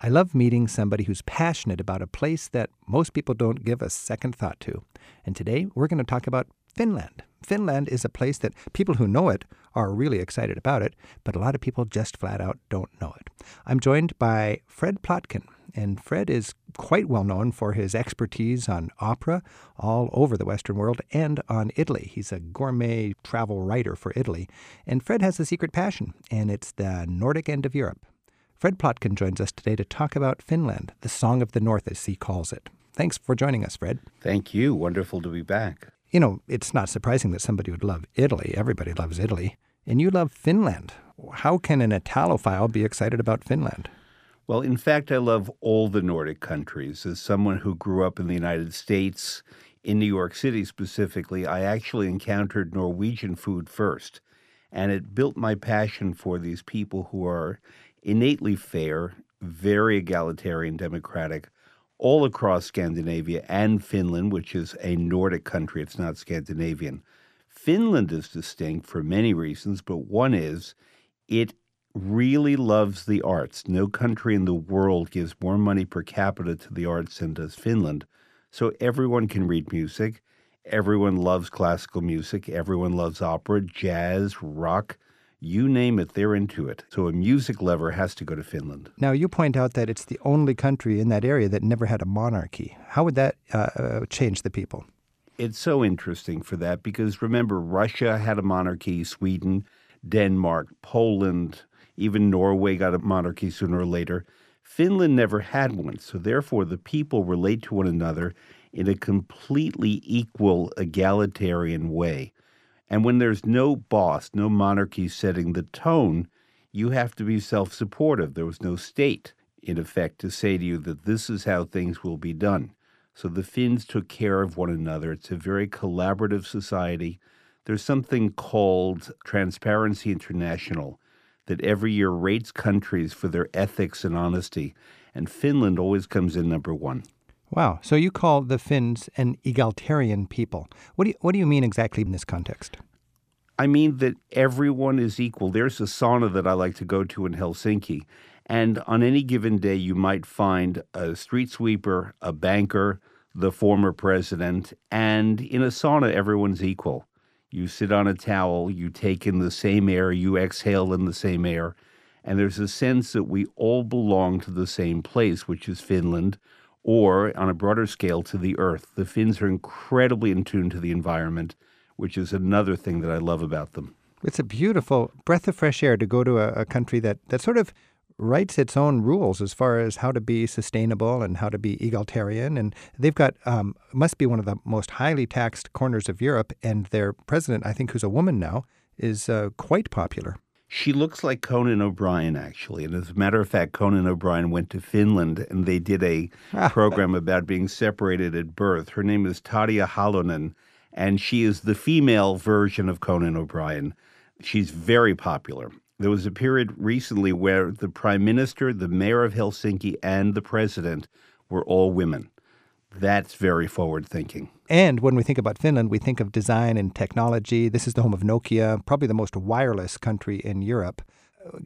I love meeting somebody who's passionate about a place that most people don't give a second thought to. And today we're going to talk about Finland. Finland is a place that people who know it are really excited about it, but a lot of people just flat out don't know it. I'm joined by Fred Plotkin, and Fred is quite well known for his expertise on opera all over the Western world and on Italy. He's a gourmet travel writer for Italy, and Fred has a secret passion, and it's the Nordic end of Europe. Fred Plotkin joins us today to talk about Finland, the Song of the North, as he calls it. Thanks for joining us, Fred. Thank you. Wonderful to be back. You know, it's not surprising that somebody would love Italy. Everybody loves Italy. And you love Finland. How can an Italophile be excited about Finland? Well, in fact, I love all the Nordic countries. As someone who grew up in the United States, in New York City specifically, I actually encountered Norwegian food first. And it built my passion for these people who are innately fair, very egalitarian, democratic, all across Scandinavia and Finland, which is a Nordic country. It's not Scandinavian. Finland is distinct for many reasons, but one is it really loves the arts. No country in the world gives more money per capita to the arts than does Finland. So everyone can read music. Everyone loves classical music. Everyone loves opera, jazz, rock you name it, they're into it. So a music lover has to go to Finland. Now, you point out that it's the only country in that area that never had a monarchy. How would that uh, change the people? It's so interesting for that because remember, Russia had a monarchy, Sweden, Denmark, Poland, even Norway got a monarchy sooner or later. Finland never had one. So therefore, the people relate to one another in a completely equal, egalitarian way. And when there's no boss, no monarchy setting the tone, you have to be self supportive. There was no state, in effect, to say to you that this is how things will be done. So the Finns took care of one another. It's a very collaborative society. There's something called Transparency International that every year rates countries for their ethics and honesty, and Finland always comes in number one. Wow. So you call the Finns an egalitarian people. What do you, what do you mean exactly in this context? I mean that everyone is equal. There's a sauna that I like to go to in Helsinki. And on any given day, you might find a street sweeper, a banker, the former president. And in a sauna, everyone's equal. You sit on a towel, you take in the same air, you exhale in the same air. And there's a sense that we all belong to the same place, which is Finland or on a broader scale to the earth. The Finns are incredibly in tune to the environment, which is another thing that I love about them. It's a beautiful breath of fresh air to go to a, a country that, that sort of writes its own rules as far as how to be sustainable and how to be egalitarian. And they've got, um, must be one of the most highly taxed corners of Europe. And their president, I think, who's a woman now, is uh, quite popular. She looks like Conan O'Brien, actually. And as a matter of fact, Conan O'Brien went to Finland and they did a program about being separated at birth. Her name is Tarja Halonen, and she is the female version of Conan O'Brien. She's very popular. There was a period recently where the prime minister, the mayor of Helsinki, and the president were all women. That's very forward thinking. And when we think about Finland, we think of design and technology. This is the home of Nokia, probably the most wireless country in Europe.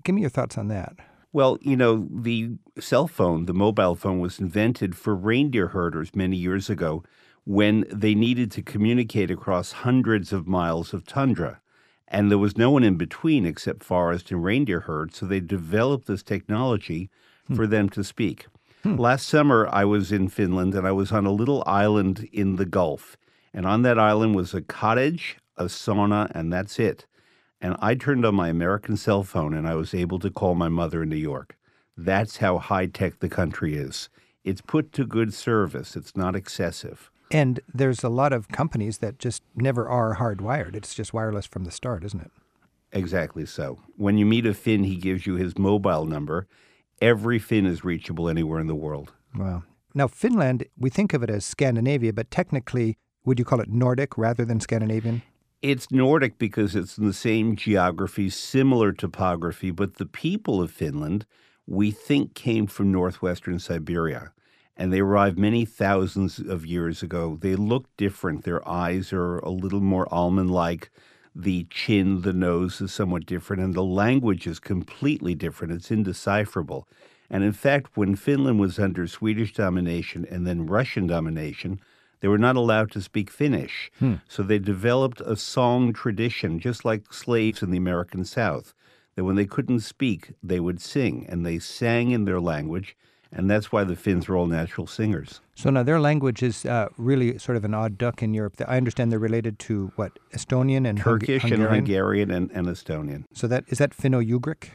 Give me your thoughts on that. Well, you know, the cell phone, the mobile phone, was invented for reindeer herders many years ago when they needed to communicate across hundreds of miles of tundra. And there was no one in between except forest and reindeer herds. So they developed this technology hmm. for them to speak. Hmm. Last summer, I was in Finland and I was on a little island in the Gulf. And on that island was a cottage, a sauna, and that's it. And I turned on my American cell phone and I was able to call my mother in New York. That's how high tech the country is. It's put to good service, it's not excessive. And there's a lot of companies that just never are hardwired. It's just wireless from the start, isn't it? Exactly so. When you meet a Finn, he gives you his mobile number every Finn is reachable anywhere in the world. Wow. Now, Finland, we think of it as Scandinavia, but technically, would you call it Nordic rather than Scandinavian? It's Nordic because it's in the same geography, similar topography, but the people of Finland, we think, came from northwestern Siberia. And they arrived many thousands of years ago. They look different. Their eyes are a little more almond like the chin, the nose is somewhat different, and the language is completely different. It's indecipherable. And in fact, when Finland was under Swedish domination and then Russian domination, they were not allowed to speak Finnish. Hmm. So they developed a song tradition, just like slaves in the American South, that when they couldn't speak, they would sing. And they sang in their language. And that's why the Finns are all natural singers. So now their language is uh, really sort of an odd duck in Europe. I understand they're related to what Estonian and Turkish Hungarian. and Hungarian and, and Estonian. So that is that Finno-Ugric,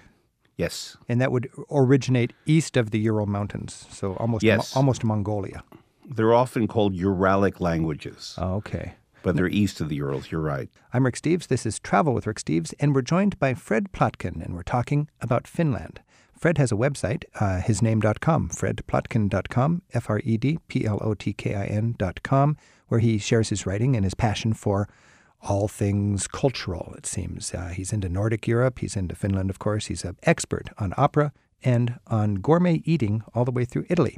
Yes. and that would originate east of the Ural Mountains, so almost Yes. almost Mongolia. They're often called Uralic languages, Oh, okay. but they're east of the Urals. You're right. I'm Rick Steves. This is Travel with Rick Steves, and we're joined by Fred Plotkin, and we're talking about Finland. Fred has a website, uh, hisname.com, fredplotkin.com, F R E D P L O T K I N.com, where he shares his writing and his passion for all things cultural, it seems. Uh, he's into Nordic Europe, he's into Finland, of course. He's an expert on opera and on gourmet eating all the way through Italy.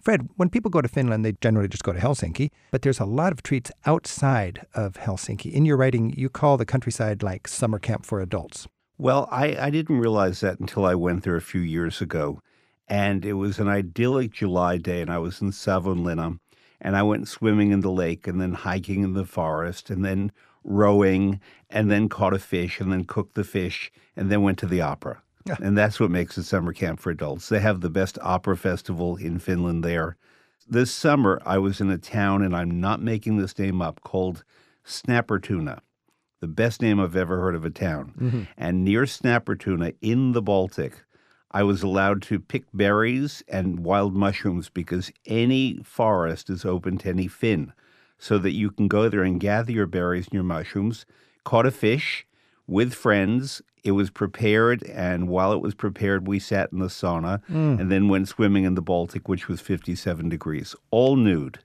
Fred, when people go to Finland, they generally just go to Helsinki, but there's a lot of treats outside of Helsinki. In your writing, you call the countryside like summer camp for adults. Well, I, I didn't realize that until I went there a few years ago. And it was an idyllic July day, and I was in Savonlinna, and I went swimming in the lake, and then hiking in the forest, and then rowing, and then caught a fish, and then cooked the fish, and then went to the opera. Yeah. And that's what makes a summer camp for adults. They have the best opera festival in Finland there. This summer, I was in a town, and I'm not making this name up, called Snappertuna the best name I've ever heard of a town. Mm-hmm. And near Snappertuna in the Baltic, I was allowed to pick berries and wild mushrooms because any forest is open to any Finn. So that you can go there and gather your berries and your mushrooms, caught a fish with friends. It was prepared, and while it was prepared, we sat in the sauna mm. and then went swimming in the Baltic, which was 57 degrees, all nude.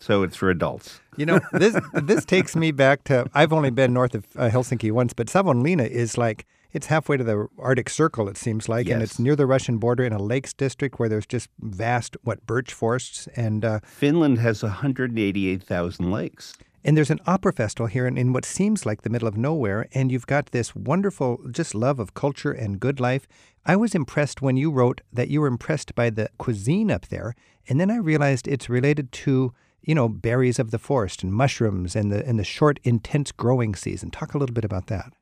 So it's for adults. You know, this this takes me back to I've only been north of uh, Helsinki once, but Savonlinna is like it's halfway to the Arctic Circle. It seems like, and it's near the Russian border in a lakes district where there's just vast what birch forests and uh, Finland has 188,000 lakes. And there's an opera festival here in, in what seems like the middle of nowhere, and you've got this wonderful just love of culture and good life. I was impressed when you wrote that you were impressed by the cuisine up there, and then I realized it's related to you know berries of the forest and mushrooms and the and the short intense growing season. Talk a little bit about that.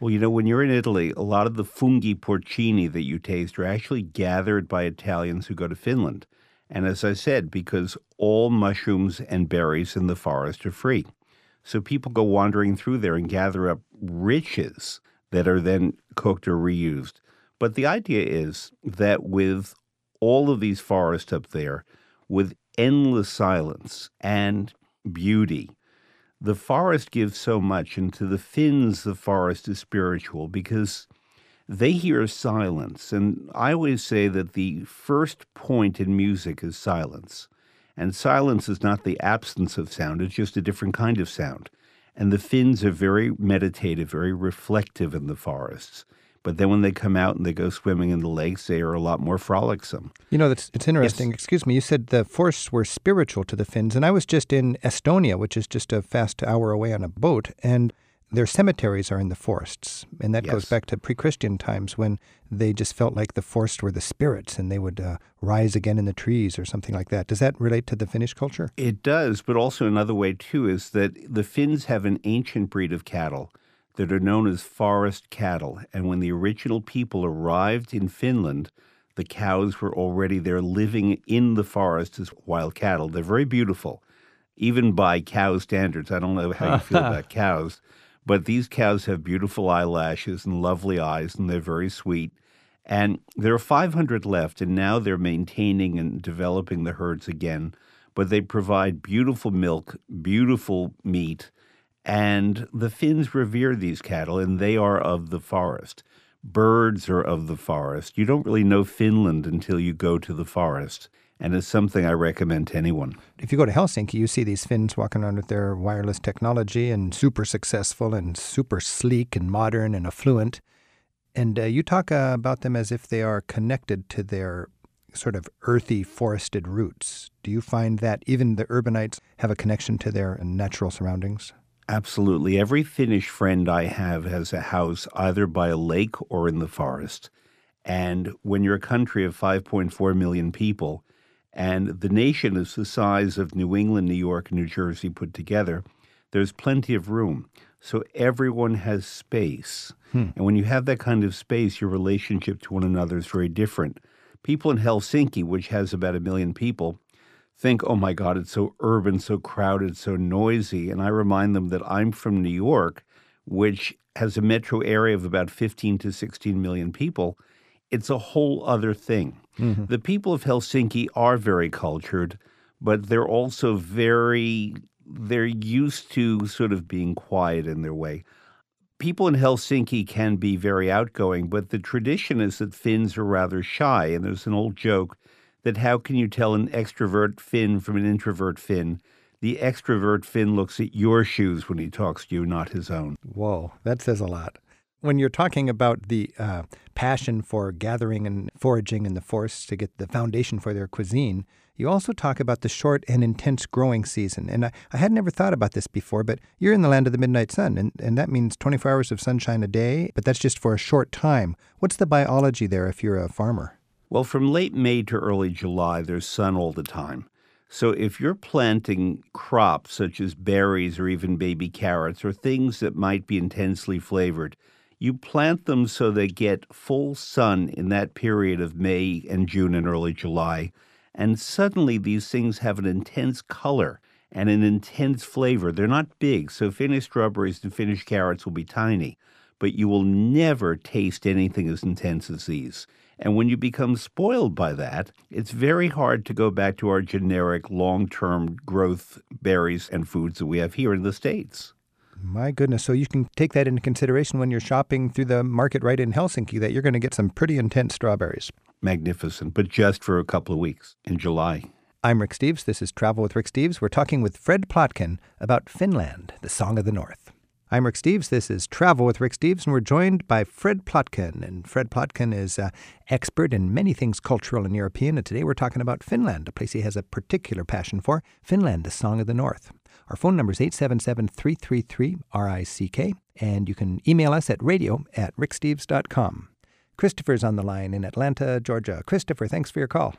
Well, you know, when you're in Italy, a lot of the fungi porcini that you taste are actually gathered by Italians who go to Finland. And as I said, because all mushrooms and berries in the forest are free. So people go wandering through there and gather up riches that are then cooked or reused. But the idea is that with all of these forests up there, with endless silence and beauty, the forest gives so much, and to the Finns, the forest is spiritual because they hear silence. And I always say that the first point in music is silence. And silence is not the absence of sound, it's just a different kind of sound. And the Finns are very meditative, very reflective in the forests. But then when they come out and they go swimming in the lakes, they are a lot more frolicsome. You know, that's it's interesting. Excuse me. You said the forests were spiritual to the Finns, and I was just in Estonia, which is just a fast hour away on a boat, and their cemeteries are in the forests, and that goes back to pre-Christian times when they just felt like the forests were the spirits, and they would uh, rise again in the trees or something like that. Does that relate to the Finnish culture? It does, but also another way too is that the Finns have an ancient breed of cattle that are known as forest cattle. And when the original people arrived in Finland, the cows were already there living in the forest as wild cattle. They're very beautiful, even by cow standards. I don't know how you feel about cows, but these cows have beautiful eyelashes and lovely eyes, and they're very sweet. And there are 500 left, and now they're maintaining and developing the herds again. But they provide beautiful milk, beautiful meat, and the Finns revere these cattle, and they are of the forest. Birds are of the forest. You don't really know Finland until you go to the forest, and it's something I recommend to anyone. If you go to Helsinki, you see these Finns walking around with their wireless technology and super successful and super sleek and modern and affluent. And uh, you talk uh, about them as if they are connected to their sort of earthy, forested roots. Do you find that even the urbanites have a connection to their natural surroundings? Absolutely. Every Finnish friend I have has a house either by a lake or in the forest. And when you're a country of 5.4 million people, and the nation is the size of New England, New York, and New Jersey put together, there's plenty of room. So everyone has space. Hmm. And when you have that kind of space, your relationship to one another is very different. People in Helsinki, which has about a million people, think, oh my God, it's so urban, so crowded, so noisy. And I remind them that I'm from New York, which has a metro area of about 15 to 16 million people. It's a whole other thing. Mm-hmm. The people of Helsinki are very cultured, but they're also very, they're used to sort of being quiet in their way. People in Helsinki can be very outgoing, but the tradition is that Finns are rather shy. And there's an old joke that how can you tell an extrovert Finn from an introvert Finn? The extrovert Finn looks at your shoes when he talks to you, not his own. Whoa, that says a lot. When you're talking about the uh, passion for gathering and foraging in the forests to get the foundation for their cuisine, you also talk about the short and intense growing season. And I, I had never thought about this before, but you're in the land of the midnight sun, and, and that means 24 hours of sunshine a day, but that's just for a short time. What's the biology there if you're a farmer? Well, from late May to early July, there's sun all the time. So if you're planting crops such as berries or even baby carrots or things that might be intensely flavored, you plant them so they get full sun in that period of May and June and early July. And suddenly these things have an intense color and an intense flavor. They're not big, so Finnish strawberries and finished carrots will be tiny, but you will never taste anything as intense as these. And when you become spoiled by that, it's very hard to go back to our generic long term growth berries and foods that we have here in the States. My goodness. So you can take that into consideration when you're shopping through the market right in Helsinki that you're going to get some pretty intense strawberries. Magnificent, but just for a couple of weeks in July. I'm Rick Steves. This is Travel with Rick Steves. We're talking with Fred Plotkin about Finland, the Song of the North. I'm Rick Steves. This is Travel with Rick Steves, and we're joined by Fred Plotkin. And Fred Plotkin is an expert in many things cultural and European. And today we're talking about Finland, a place he has a particular passion for. Finland, the Song of the North. Our phone number is 877 333 RICK, and you can email us at radio at ricksteves.com. Christopher's on the line in Atlanta, Georgia. Christopher, thanks for your call.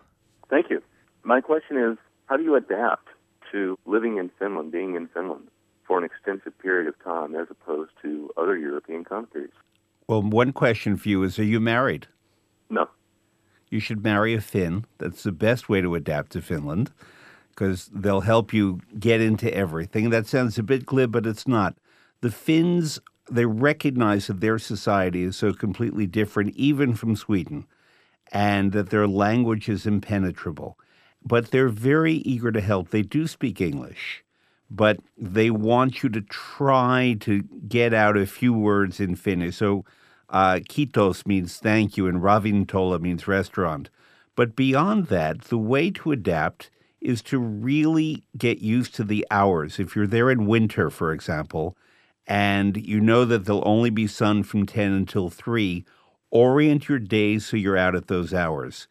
Thank you. My question is how do you adapt to living in Finland, being in Finland? for an extensive period of time as opposed to other European countries. Well, one question for you is Are you married? No. You should marry a Finn. That's the best way to adapt to Finland because they'll help you get into everything. That sounds a bit glib, but it's not. The Finns, they recognize that their society is so completely different, even from Sweden, and that their language is impenetrable. But they're very eager to help. They do speak English but they want you to try to get out a few words in Finnish. So, uh, kiitos means thank you, and ravintola means restaurant. But beyond that, the way to adapt is to really get used to the hours. If you're there in winter, for example, and you know that there'll only be sun from 10 until 3, orient your days so you're out at those hours.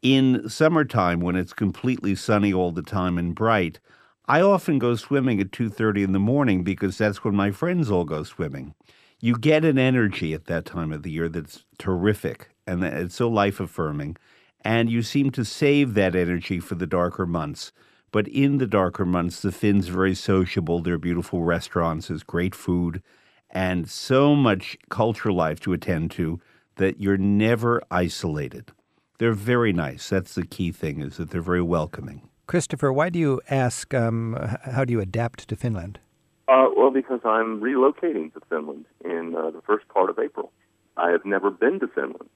In summertime, when it's completely sunny all the time and bright, I often go swimming at 2:30 in the morning because that's when my friends all go swimming. You get an energy at that time of the year that's terrific and it's so life affirming and you seem to save that energy for the darker months. But in the darker months, the Finns are very sociable. There are beautiful restaurants, there's great food, and so much cultural life to attend to that you're never isolated. They're very nice. That's the key thing, is that they're very welcoming. Christopher, why do you ask um, how do you adapt to Finland? Uh, well, because I'm relocating to Finland in uh, the first part of April. I have never been to Finland.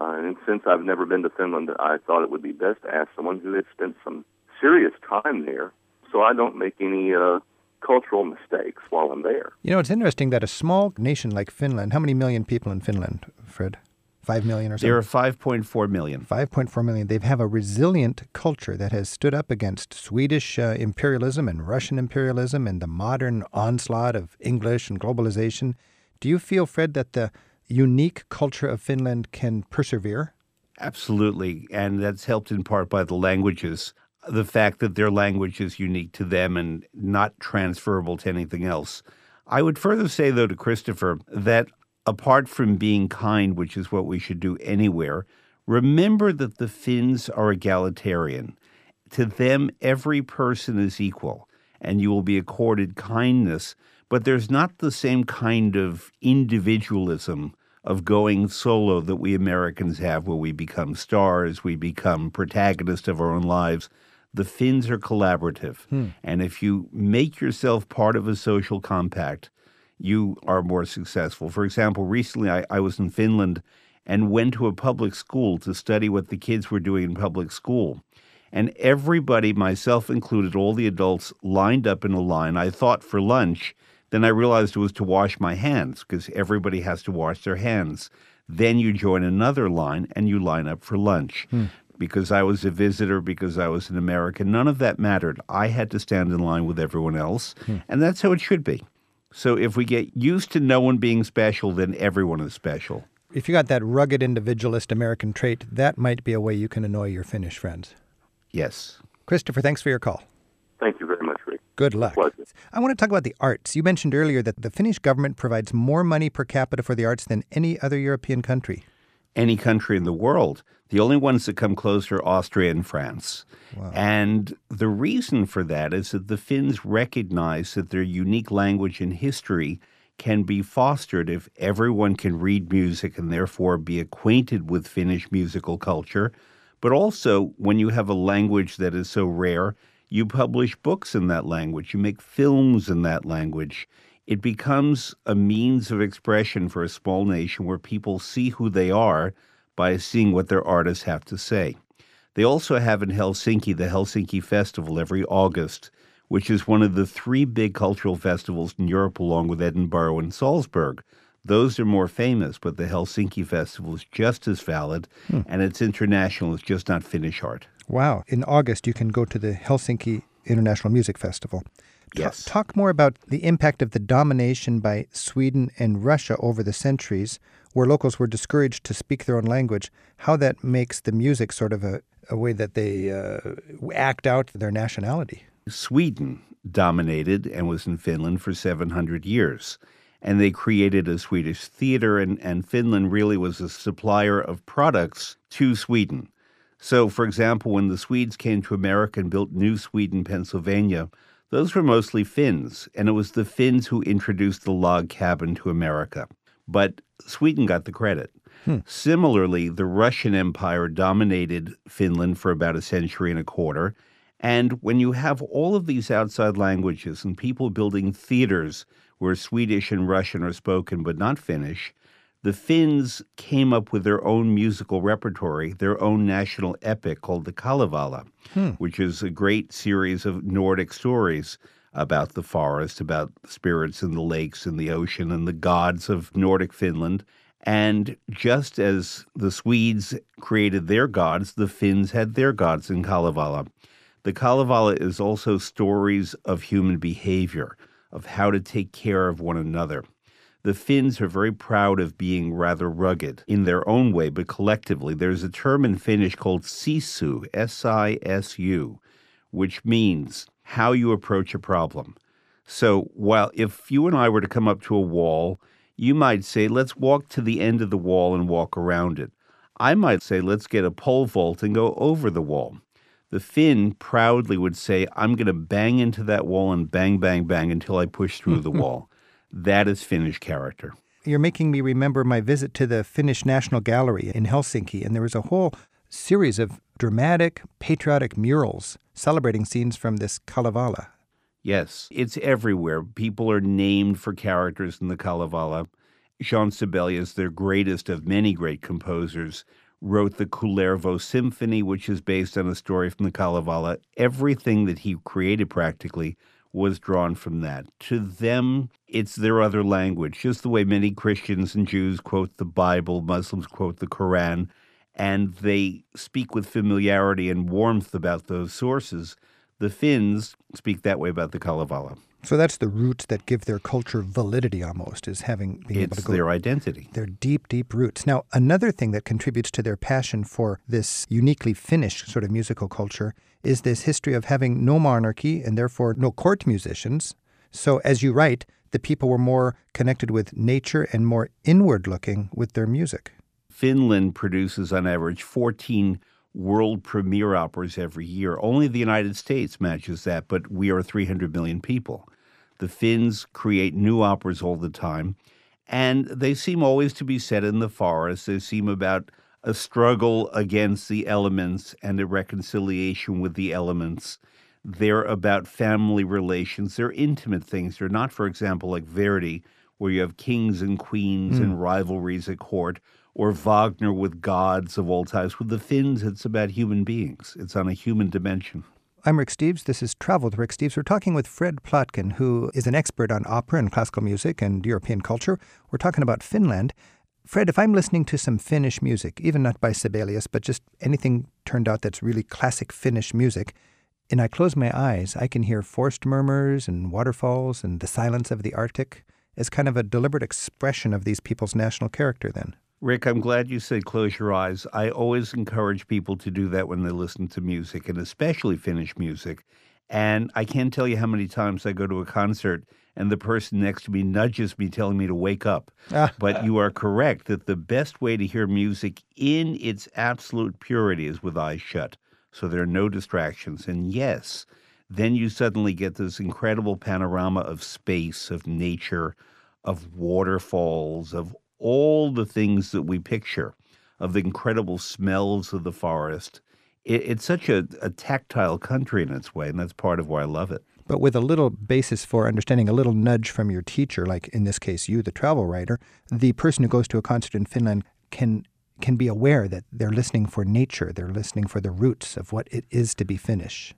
Uh, and since I've never been to Finland, I thought it would be best to ask someone who has spent some serious time there so I don't make any uh, cultural mistakes while I'm there. You know, it's interesting that a small nation like Finland, how many million people in Finland, Fred? Five million or something? There are 5.4 million. 5.4 million. They have a resilient culture that has stood up against Swedish uh, imperialism and Russian imperialism and the modern onslaught of English and globalization. Do you feel, Fred, that the unique culture of Finland can persevere? Absolutely. And that's helped in part by the languages. The fact that their language is unique to them and not transferable to anything else. I would further say, though, to Christopher, that apart from being kind, which is what we should do anywhere, remember that the Finns are egalitarian. To them, every person is equal, and you will be accorded kindness, but there's not the same kind of individualism of going solo that we Americans have, where we become stars, we become protagonists of our own lives. The Finns are collaborative. Hmm. And if you make yourself part of a social compact, you are more successful. For example, recently I, I was in Finland and went to a public school to study what the kids were doing in public school. And everybody, myself included, all the adults lined up in a line. I thought for lunch, then I realized it was to wash my hands because everybody has to wash their hands. Then you join another line and you line up for lunch. Hmm. Because I was a visitor, because I was an American, none of that mattered. I had to stand in line with everyone else. Hmm. And that's how it should be. So if we get used to no one being special, then everyone is special. If you got that rugged individualist American trait, that might be a way you can annoy your Finnish friends. Yes. Christopher, thanks for your call. Thank you very much, Rick. Good luck. Pleasure. I want to talk about the arts. You mentioned earlier that the Finnish government provides more money per capita for the arts than any other European country. Any country in the world. The only ones that come close are Austria and France. Wow. And the reason for that is that the Finns recognize that their unique language and history can be fostered if everyone can read music and therefore be acquainted with Finnish musical culture. But also, when you have a language that is so rare, you publish books in that language, you make films in that language. It becomes a means of expression for a small nation where people see who they are by seeing what their artists have to say. They also have in Helsinki the Helsinki Festival every August, which is one of the three big cultural festivals in Europe, along with Edinburgh and Salzburg. Those are more famous, but the Helsinki Festival is just as valid, hmm. and it's international. It's just not Finnish art. Wow. In August, you can go to the Helsinki International Music Festival. Yes. Talk more about the impact of the domination by Sweden and Russia over the centuries where locals were discouraged to speak their own language, how that makes the music sort of a, a way that they uh, act out their nationality. Sweden dominated and was in Finland for 700 years. And they created a Swedish theater, and, and Finland really was a supplier of products to Sweden. So, for example, when the Swedes came to America and built New Sweden, Pennsylvania, those were mostly Finns, and it was the Finns who introduced the log cabin to America but Sweden got the credit. Hmm. Similarly, the Russian Empire dominated Finland for about a century and a quarter. And when you have all of these outside languages and people building theaters where Swedish and Russian are spoken but not Finnish, the Finns came up with their own musical repertory, their own national epic called the Kalevala, hmm. which is a great series of Nordic stories about the forest, about spirits in the lakes and the ocean and the gods of Nordic Finland. And just as the Swedes created their gods, the Finns had their gods in Kalevala. The Kalevala is also stories of human behavior, of how to take care of one another. The Finns are very proud of being rather rugged in their own way, but collectively. There's a term in Finnish called sisu, S I S U, which means how you approach a problem. So, while if you and I were to come up to a wall, you might say, let's walk to the end of the wall and walk around it. I might say, let's get a pole vault and go over the wall. The Finn proudly would say, I'm going to bang into that wall and bang, bang, bang until I push through the wall. That is Finnish character. You're making me remember my visit to the Finnish National Gallery in Helsinki, and there was a whole series of dramatic, patriotic murals celebrating scenes from this Kalevala. Yes, it's everywhere. People are named for characters in the Kalevala. Jean Sibelius, their greatest of many great composers, wrote the Kullervo Symphony, which is based on a story from the Kalevala. Everything that he created practically was drawn from that. To them, it's their other language, just the way many Christians and Jews quote the Bible, Muslims quote the Quran and they speak with familiarity and warmth about those sources. The Finns speak that way about the Kalevala. So that's the roots that give their culture validity almost, is having being it's able to go their identity. Their deep, deep roots. Now, another thing that contributes to their passion for this uniquely Finnish sort of musical culture is this history of having no monarchy and therefore no court musicians. So, as you write, the people were more connected with nature and more inward looking with their music. Finland produces on average 14 world premiere operas every year. Only the United States matches that, but we are 300 million people. The Finns create new operas all the time, and they seem always to be set in the forest. They seem about a struggle against the elements and a reconciliation with the elements. They're about family relations. They're intimate things. They're not, for example, like Verdi, where you have kings and queens mm. and rivalries at court, or Wagner with gods of all types. With the Finns, it's about human beings. It's on a human dimension. I'm Rick Steves. This is Travel with Rick Steves. We're talking with Fred Plotkin, who is an expert on opera and classical music and European culture. We're talking about Finland. Fred, if I'm listening to some Finnish music, even not by Sibelius, but just anything turned out that's really classic Finnish music, and I close my eyes, I can hear forest murmurs and waterfalls and the silence of the Arctic as kind of a deliberate expression of these people's national character then. Rick, I'm glad you said close your eyes. I always encourage people to do that when they listen to music, and especially Finnish music. And I can't tell you how many times I go to a concert and the person next to me nudges me, telling me to wake up. but you are correct that the best way to hear music in its absolute purity is with eyes shut so there are no distractions. And yes, then you suddenly get this incredible panorama of space, of nature, of waterfalls, of all the things that we picture, of the incredible smells of the forest. It, it's such a, a tactile country in its way, and that's part of why I love it. But with a little basis for understanding, a little nudge from your teacher, like in this case, you, the travel writer, the person who goes to a concert in Finland can can be aware that they're listening for nature, they're listening for the roots of what it is to be Finnish.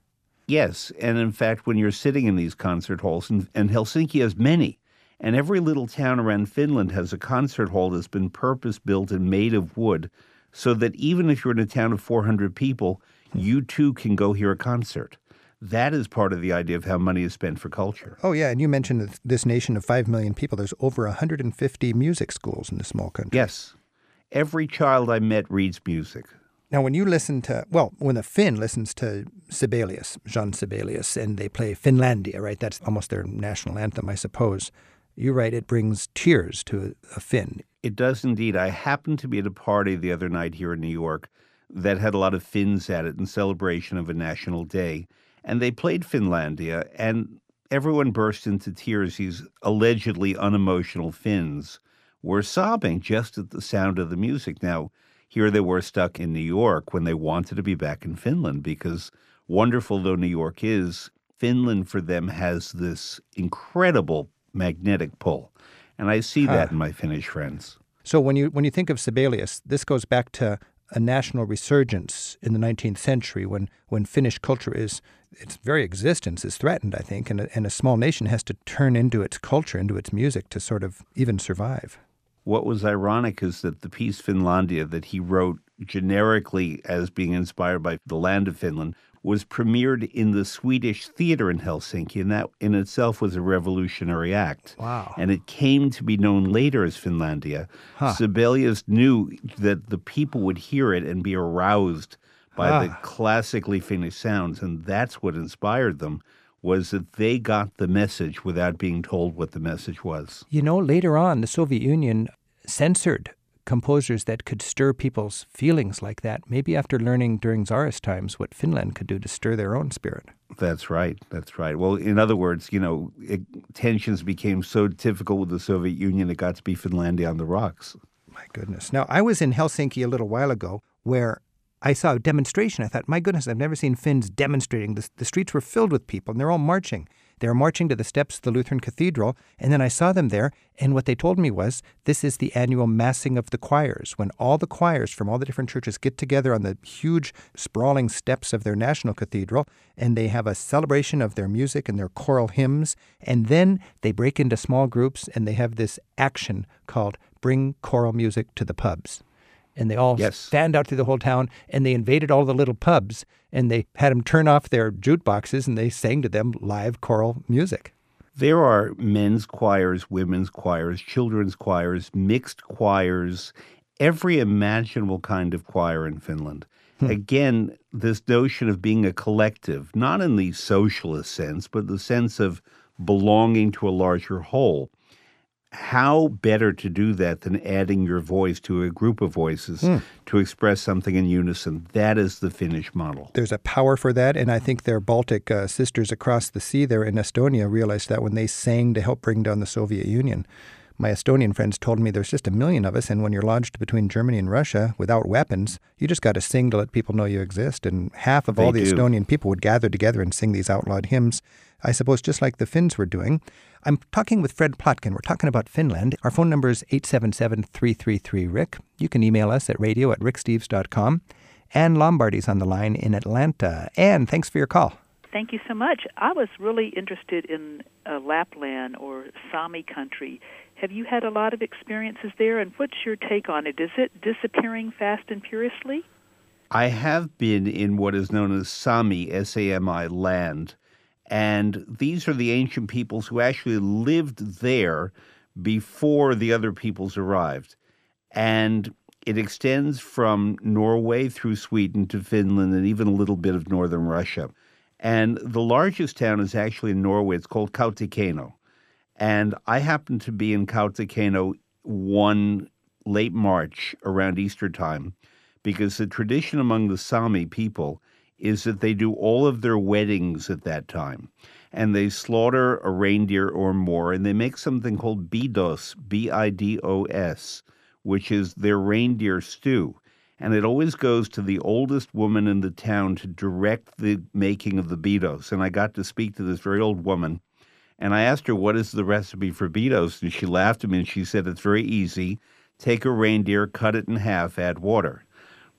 Yes, and in fact, when you're sitting in these concert halls, and, and Helsinki has many, and every little town around Finland has a concert hall that's been purpose built and made of wood, so that even if you're in a town of 400 people, you too can go hear a concert. That is part of the idea of how money is spent for culture. Oh, yeah. And you mentioned this nation of 5 million people. There's over 150 music schools in this small country. Yes. Every child I met reads music. Now, when you listen to, well, when a Finn listens to Sibelius, Jean Sibelius, and they play Finlandia, right? That's almost their national anthem, I suppose. You write it brings tears to a, a Finn. It does indeed. I happened to be at a party the other night here in New York that had a lot of Finns at it in celebration of a national day. And they played Finlandia, and everyone burst into tears. These allegedly unemotional Finns were sobbing just at the sound of the music. Now, here they were stuck in New York when they wanted to be back in Finland because, wonderful though New York is, Finland for them has this incredible magnetic pull. And I see that in my Finnish friends. So when you when you think of Sibelius, this goes back to a national resurgence in the 19th century when, when Finnish culture is its very existence is threatened, I think, and a, and a small nation has to turn into its culture, into its music to sort of even survive. What was ironic is that the piece Finlandia that he wrote generically as being inspired by the land of Finland was premiered in the Swedish theater in Helsinki, and that in itself was a revolutionary act. Wow. And it came to be known later as Finlandia. Huh. Sibelius knew that the people would hear it and be aroused by ah. the classically Finnish sounds, and that's what inspired them was that they got the message without being told what the message was. You know, later on, the Soviet Union censored composers that could stir people's feelings like that, maybe after learning during Tsarist times what Finland could do to stir their own spirit. That's right. That's right. Well, in other words, you know, it, tensions became so difficult with the Soviet Union, it got to be Finlandia on the rocks. My goodness. Now, I was in Helsinki a little while ago where I saw a demonstration. I thought, my goodness, I've never seen Finns demonstrating. The, the streets were filled with people, and they're all marching. They were marching to the steps of the Lutheran Cathedral, and then I saw them there, and what they told me was this is the annual massing of the choirs, when all the choirs from all the different churches get together on the huge, sprawling steps of their national cathedral, and they have a celebration of their music and their choral hymns, and then they break into small groups and they have this action called Bring Choral Music to the Pubs and they all yes. fanned out through the whole town and they invaded all the little pubs and they had them turn off their jukeboxes and they sang to them live choral music. There are men's choirs, women's choirs, children's choirs, mixed choirs, every imaginable kind of choir in Finland. Hmm. Again, this notion of being a collective, not in the socialist sense, but the sense of belonging to a larger whole. How better to do that than adding your voice to a group of voices Hmm. to express something in unison? That is the Finnish model. There's a power for that, and I think their Baltic uh, sisters across the sea there in Estonia realized that when they sang to help bring down the Soviet Union. My Estonian friends told me there's just a million of us, and when you're lodged between Germany and Russia without weapons, you just got to sing to let people know you exist. And half of all the do. Estonian people would gather together and sing these outlawed hymns, I suppose just like the Finns were doing. I'm talking with Fred Plotkin. We're talking about Finland. Our phone number is 877 333 Rick. You can email us at radio at ricksteves.com. Ann Lombardy's on the line in Atlanta. Ann, thanks for your call. Thank you so much. I was really interested in uh, Lapland or Sami country. Have you had a lot of experiences there, and what's your take on it? Is it disappearing fast and furiously? I have been in what is known as Sami, S A M I, land. And these are the ancient peoples who actually lived there before the other peoples arrived. And it extends from Norway through Sweden to Finland and even a little bit of northern Russia. And the largest town is actually in Norway. It's called Kautokeino. And I happened to be in Kautokeino one late March around Easter time because the tradition among the Sami people is that they do all of their weddings at that time. And they slaughter a reindeer or more, and they make something called bidos, B I D O S, which is their reindeer stew. And it always goes to the oldest woman in the town to direct the making of the bidos. And I got to speak to this very old woman. And I asked her, What is the recipe for bidos? And she laughed at me and she said, It's very easy. Take a reindeer, cut it in half, add water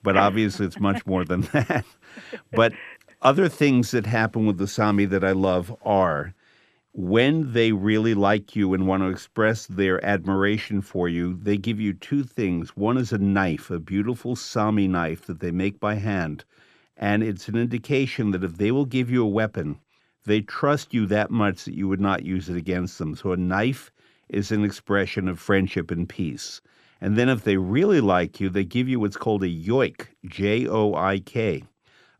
but obviously it's much more than that. But other things that happen with the Sami that I love are when they really like you and want to express their admiration for you, they give you two things. One is a knife, a beautiful Sami knife that they make by hand. And it's an indication that if they will give you a weapon, they trust you that much that you would not use it against them. So a knife is an expression of friendship and peace. And then if they really like you, they give you what's called a yoik, J O I K.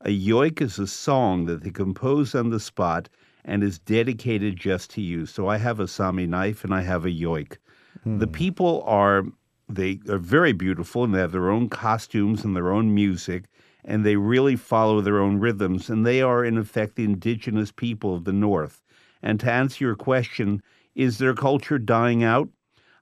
A yoik is a song that they compose on the spot and is dedicated just to you. So I have a Sami knife and I have a yoik. The hmm. people are they are very beautiful and they have their own costumes and their own music and they really follow their own rhythms and they are in effect the indigenous people of the north. And to answer your question, is their culture dying out?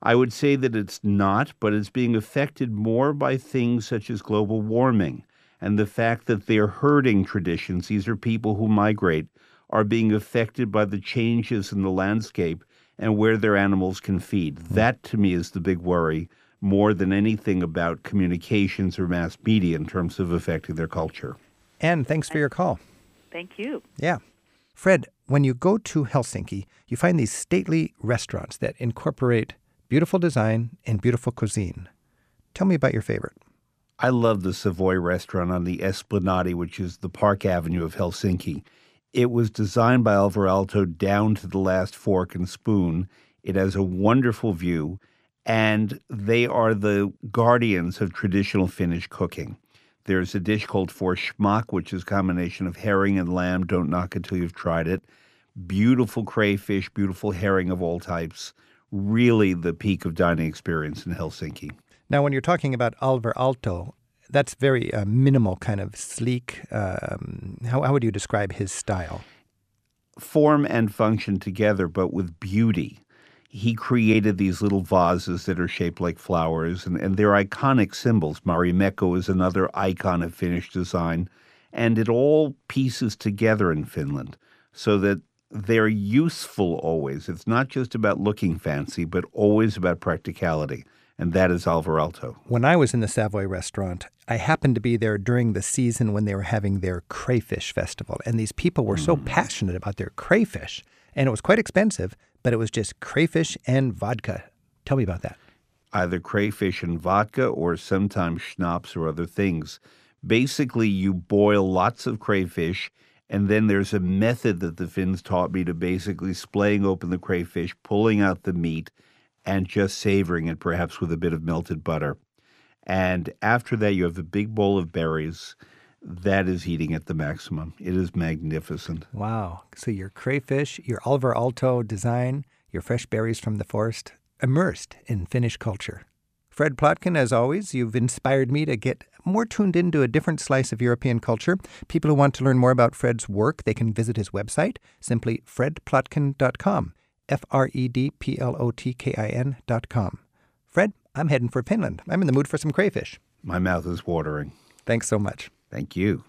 I would say that it's not, but it's being affected more by things such as global warming and the fact that they're herding traditions. These are people who migrate, are being affected by the changes in the landscape and where their animals can feed. Hmm. That to me is the big worry more than anything about communications or mass media in terms of affecting their culture. And thanks for your call. Thank you. Yeah. Fred, when you go to Helsinki, you find these stately restaurants that incorporate beautiful design and beautiful cuisine. Tell me about your favorite. I love the Savoy restaurant on the Esplanade, which is the Park Avenue of Helsinki. It was designed by Alvar Aalto down to the last fork and spoon. It has a wonderful view, and they are the guardians of traditional Finnish cooking. There's a dish called forsmak, which is a combination of herring and lamb. Don't knock it till you've tried it. Beautiful crayfish, beautiful herring of all types. Really the peak of dining experience in Helsinki. Now, when you're talking about Alvar Aalto, that's very uh, minimal, kind of sleek. Um, how, how would you describe his style? form and function together, but with beauty. He created these little vases that are shaped like flowers, and, and they're iconic symbols. Marimekko is another icon of Finnish design, and it all pieces together in Finland so that they're useful always. It's not just about looking fancy, but always about practicality, and that is Alvar Aalto. When I was in the Savoy restaurant, I happened to be there during the season when they were having their crayfish festival. And these people were so mm. passionate about their crayfish. And it was quite expensive, but it was just crayfish and vodka. Tell me about that. either crayfish and vodka or sometimes schnapps or other things. Basically, you boil lots of crayfish, and then there's a method that the Finns taught me to basically splaying open the crayfish, pulling out the meat, and just savoring it, perhaps with a bit of melted butter. And after that, you have a big bowl of berries. That is eating at the maximum. It is magnificent. Wow. So your crayfish, your Alvar Aalto design, your fresh berries from the forest, immersed in Finnish culture. Fred Plotkin, as always, you've inspired me to get more tuned into a different slice of European culture. People who want to learn more about Fred's work, they can visit his website, simply fredplotkin.com. F R E D P L O T K I N.com. Fred, I'm heading for Finland. I'm in the mood for some crayfish. My mouth is watering. Thanks so much. Thank you.